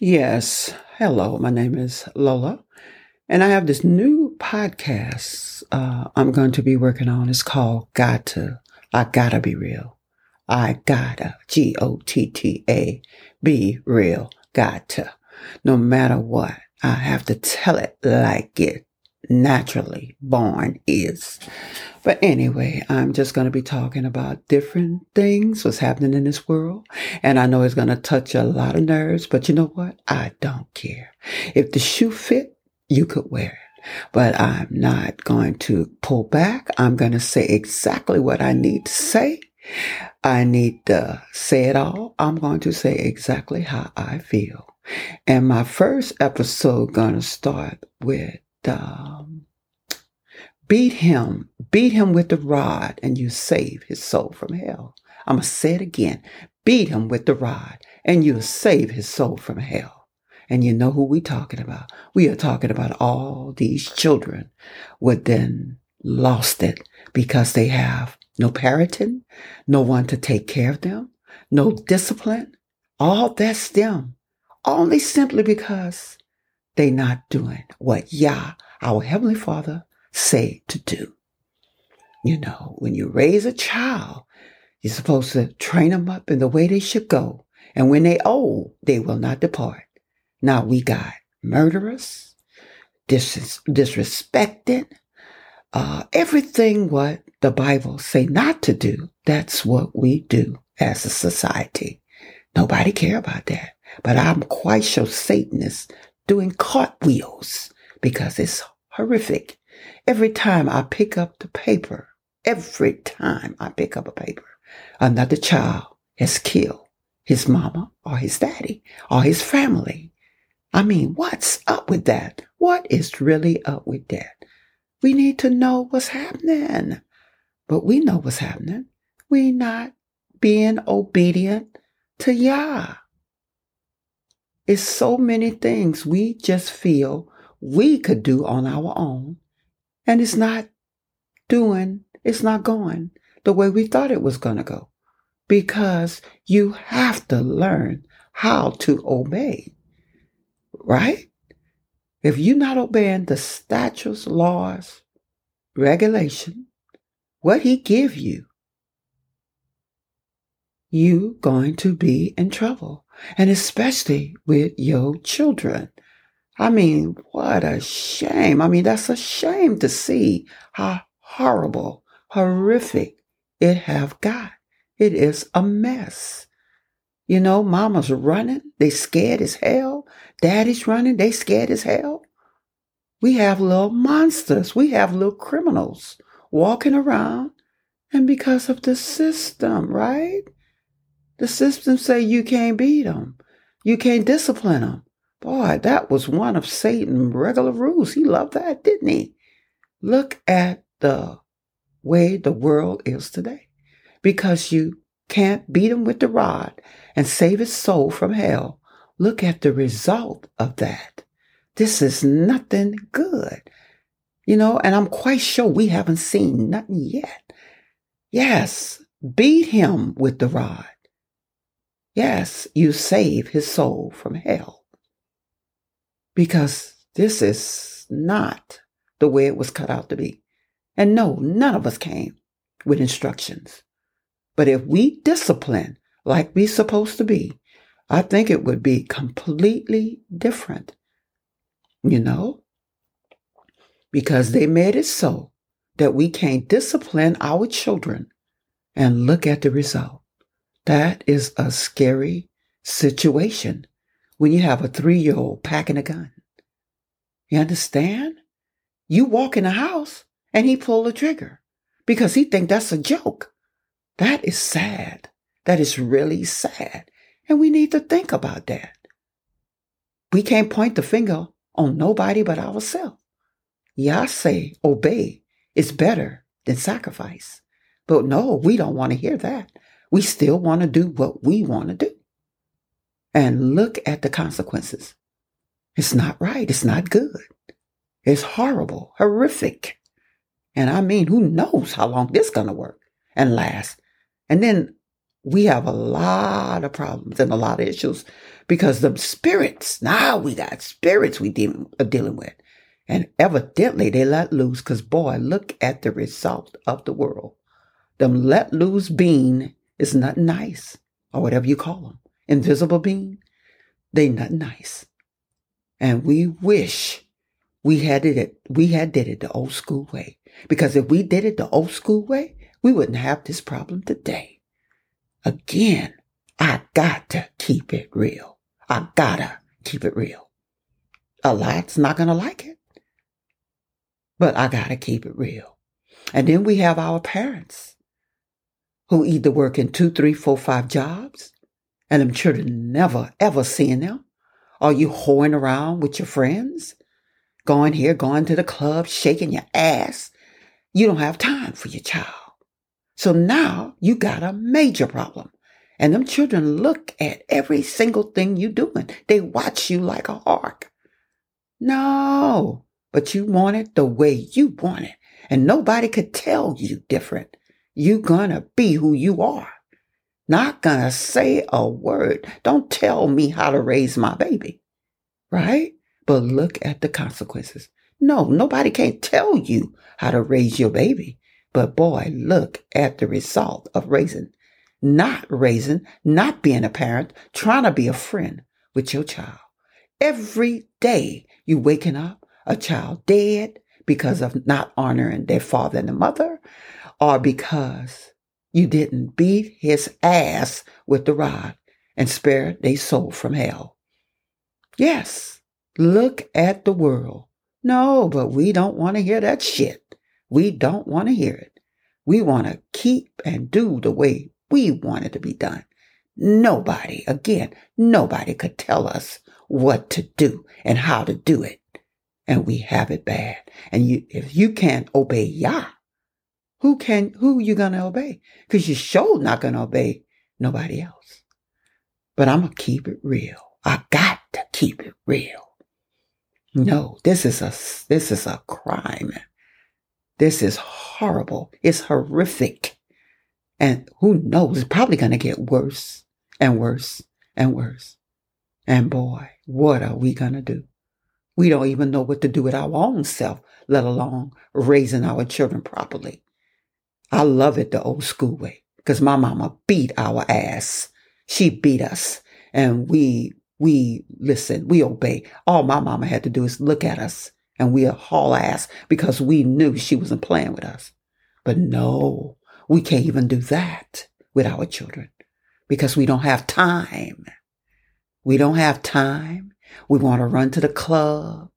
Yes. Hello, my name is Lola, and I have this new podcast uh, I'm going to be working on. It's called Got to, I Gotta Be Real. I gotta, G O T T A, be real. Got to. No matter what, I have to tell it like it naturally born is. But anyway, I'm just going to be talking about different things, what's happening in this world. And I know it's going to touch a lot of nerves, but you know what? I don't care. If the shoe fit, you could wear it. But I'm not going to pull back. I'm going to say exactly what I need to say. I need to say it all. I'm going to say exactly how I feel. And my first episode going to start with um, beat him, beat him with the rod, and you save his soul from hell. I'm going to say it again. Beat him with the rod, and you'll save his soul from hell. And you know who we talking about. We are talking about all these children would then lost it because they have no parenting, no one to take care of them, no discipline. All that's them. Only simply because they not doing what Yah, our Heavenly Father, say to do. You know, when you raise a child, you're supposed to train them up in the way they should go. And when they old, they will not depart. Now we got murderers, dis- disrespected, uh, everything what the Bible say not to do. That's what we do as a society. Nobody care about that. But I'm quite sure Satan is doing cartwheels because it's horrific. Every time I pick up the paper, every time I pick up a paper, another child has killed his mama or his daddy or his family. I mean, what's up with that? What is really up with that? We need to know what's happening. But we know what's happening. We not being obedient to Yah. It's so many things we just feel we could do on our own, and it's not doing, it's not going the way we thought it was going to go. Because you have to learn how to obey, right? If you're not obeying the statutes, laws, regulation, what he give you, you going to be in trouble and especially with your children. I mean, what a shame. I mean, that's a shame to see how horrible, horrific it have got. It is a mess. You know, mama's running. They scared as hell. Daddy's running. They scared as hell. We have little monsters. We have little criminals walking around. And because of the system, right? The system say you can't beat them. You can't discipline them. Boy, that was one of Satan's regular rules. He loved that, didn't he? Look at the way the world is today. Because you can't beat him with the rod and save his soul from hell. Look at the result of that. This is nothing good. You know, and I'm quite sure we haven't seen nothing yet. Yes, beat him with the rod. Yes, you save his soul from hell. Because this is not the way it was cut out to be. And no, none of us came with instructions. But if we discipline like we're supposed to be, I think it would be completely different. You know? Because they made it so that we can't discipline our children and look at the result. That is a scary situation when you have a three year old packing a gun. You understand? You walk in a house and he pull the trigger because he think that's a joke. That is sad. That is really sad. And we need to think about that. We can't point the finger on nobody but ourselves. Yah say obey is better than sacrifice. But no, we don't want to hear that. We still want to do what we want to do. And look at the consequences. It's not right. It's not good. It's horrible, horrific. And I mean, who knows how long this going to work and last. And then we have a lot of problems and a lot of issues because the spirits, now we got spirits we dealing, are dealing with. And evidently they let loose because boy, look at the result of the world. Them let loose being is not nice or whatever you call them. Invisible being, they not nice. And we wish we had it, we had did it the old school way. Because if we did it the old school way, we wouldn't have this problem today. Again, I got to keep it real. I gotta keep it real. A lot's not gonna like it, but I gotta keep it real. And then we have our parents who either work in two, three, four, five jobs, and them children never ever seeing them. Are you hoeing around with your friends? Going here, going to the club, shaking your ass. You don't have time for your child. So now you got a major problem. And them children look at every single thing you're doing. They watch you like a hawk. No, but you want it the way you want it. And nobody could tell you different. You gonna be who you are. Not gonna say a word. Don't tell me how to raise my baby. Right? But look at the consequences. No, nobody can't tell you how to raise your baby. But boy, look at the result of raising not raising, not being a parent, trying to be a friend with your child. Every day you waking up, a child dead because of not honoring their father and the mother, or because you didn't beat his ass with the rod and spare their soul from hell. Yes, look at the world. No, but we don't want to hear that shit. We don't want to hear it. We want to keep and do the way we want it to be done. Nobody, again, nobody could tell us what to do and how to do it. And we have it bad. And you, if you can't obey Yah, who can, who you gonna obey? Cause you sure not gonna obey nobody else. But I'm gonna keep it real. I got to keep it real. Mm-hmm. No, this is a, this is a crime. This is horrible. It's horrific. And who knows, it's probably going to get worse and worse and worse. And boy, what are we going to do? We don't even know what to do with our own self, let alone raising our children properly. I love it the old school way because my mama beat our ass. She beat us and we, we listen, we obey. All my mama had to do is look at us and we haul ass because we knew she wasn't playing with us. But no, we can't even do that with our children because we don't have time. We don't have time. We want to run to the club.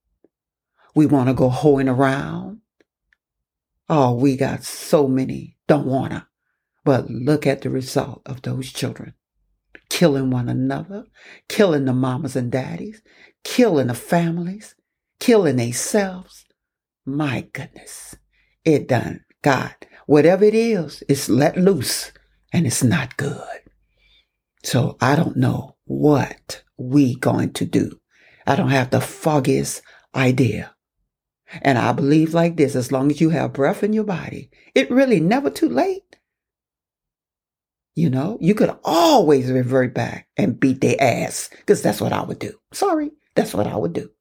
We want to go hoeing around. Oh, we got so many don't want to. But look at the result of those children. Killing one another, killing the mamas and daddies, killing the families, killing themselves. My goodness. It done God whatever it is, it's let loose and it's not good. So I don't know what we going to do. I don't have the foggiest idea. And I believe like this, as long as you have breath in your body, it really never too late. You know, you could always revert back and beat their ass because that's what I would do. Sorry, that's what I would do.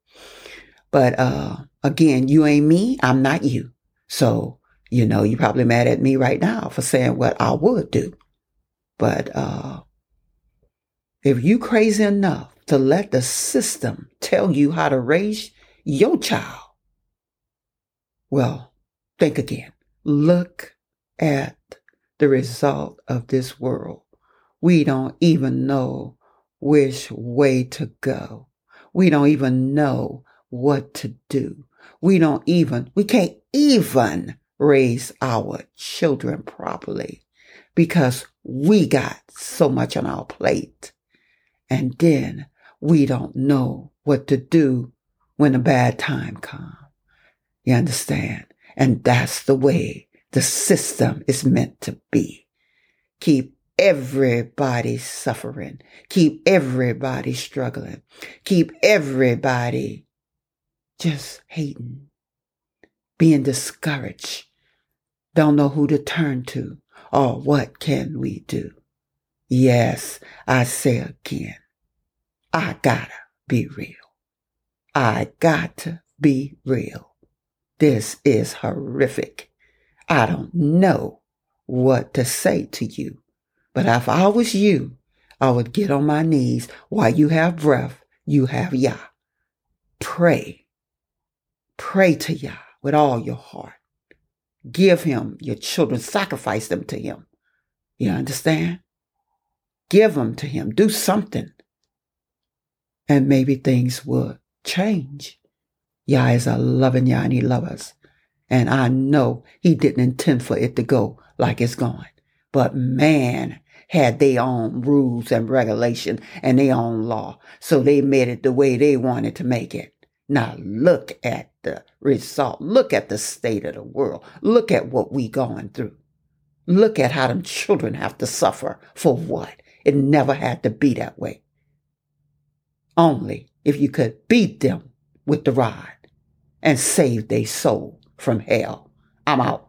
But uh again, you ain't me, I'm not you. So you know, you're probably mad at me right now for saying what I would do. But uh, if you crazy enough to let the system tell you how to raise your child, well, think again. Look at the result of this world. We don't even know which way to go. We don't even know what to do. We don't even, we can't even raise our children properly because we got so much on our plate. And then we don't know what to do when a bad time comes. You understand? And that's the way the system is meant to be. Keep everybody suffering. Keep everybody struggling. Keep everybody just hating, being discouraged, don't know who to turn to or what can we do. Yes, I say again, I gotta be real. I got to be real. This is horrific. I don't know what to say to you, but if I was you, I would get on my knees while you have breath, you have Yah. Pray. Pray to Yah with all your heart. Give him your children, sacrifice them to him. You understand? Give them to him. Do something. And maybe things will change. Yah is a loving Yah and he loves us. And I know he didn't intend for it to go like it's going. But man had their own rules and regulation and their own law. So they made it the way they wanted to make it. Now look at the result. Look at the state of the world. Look at what we going through. Look at how them children have to suffer for what? It never had to be that way. Only if you could beat them with the rod and save their soul from hell. I'm out.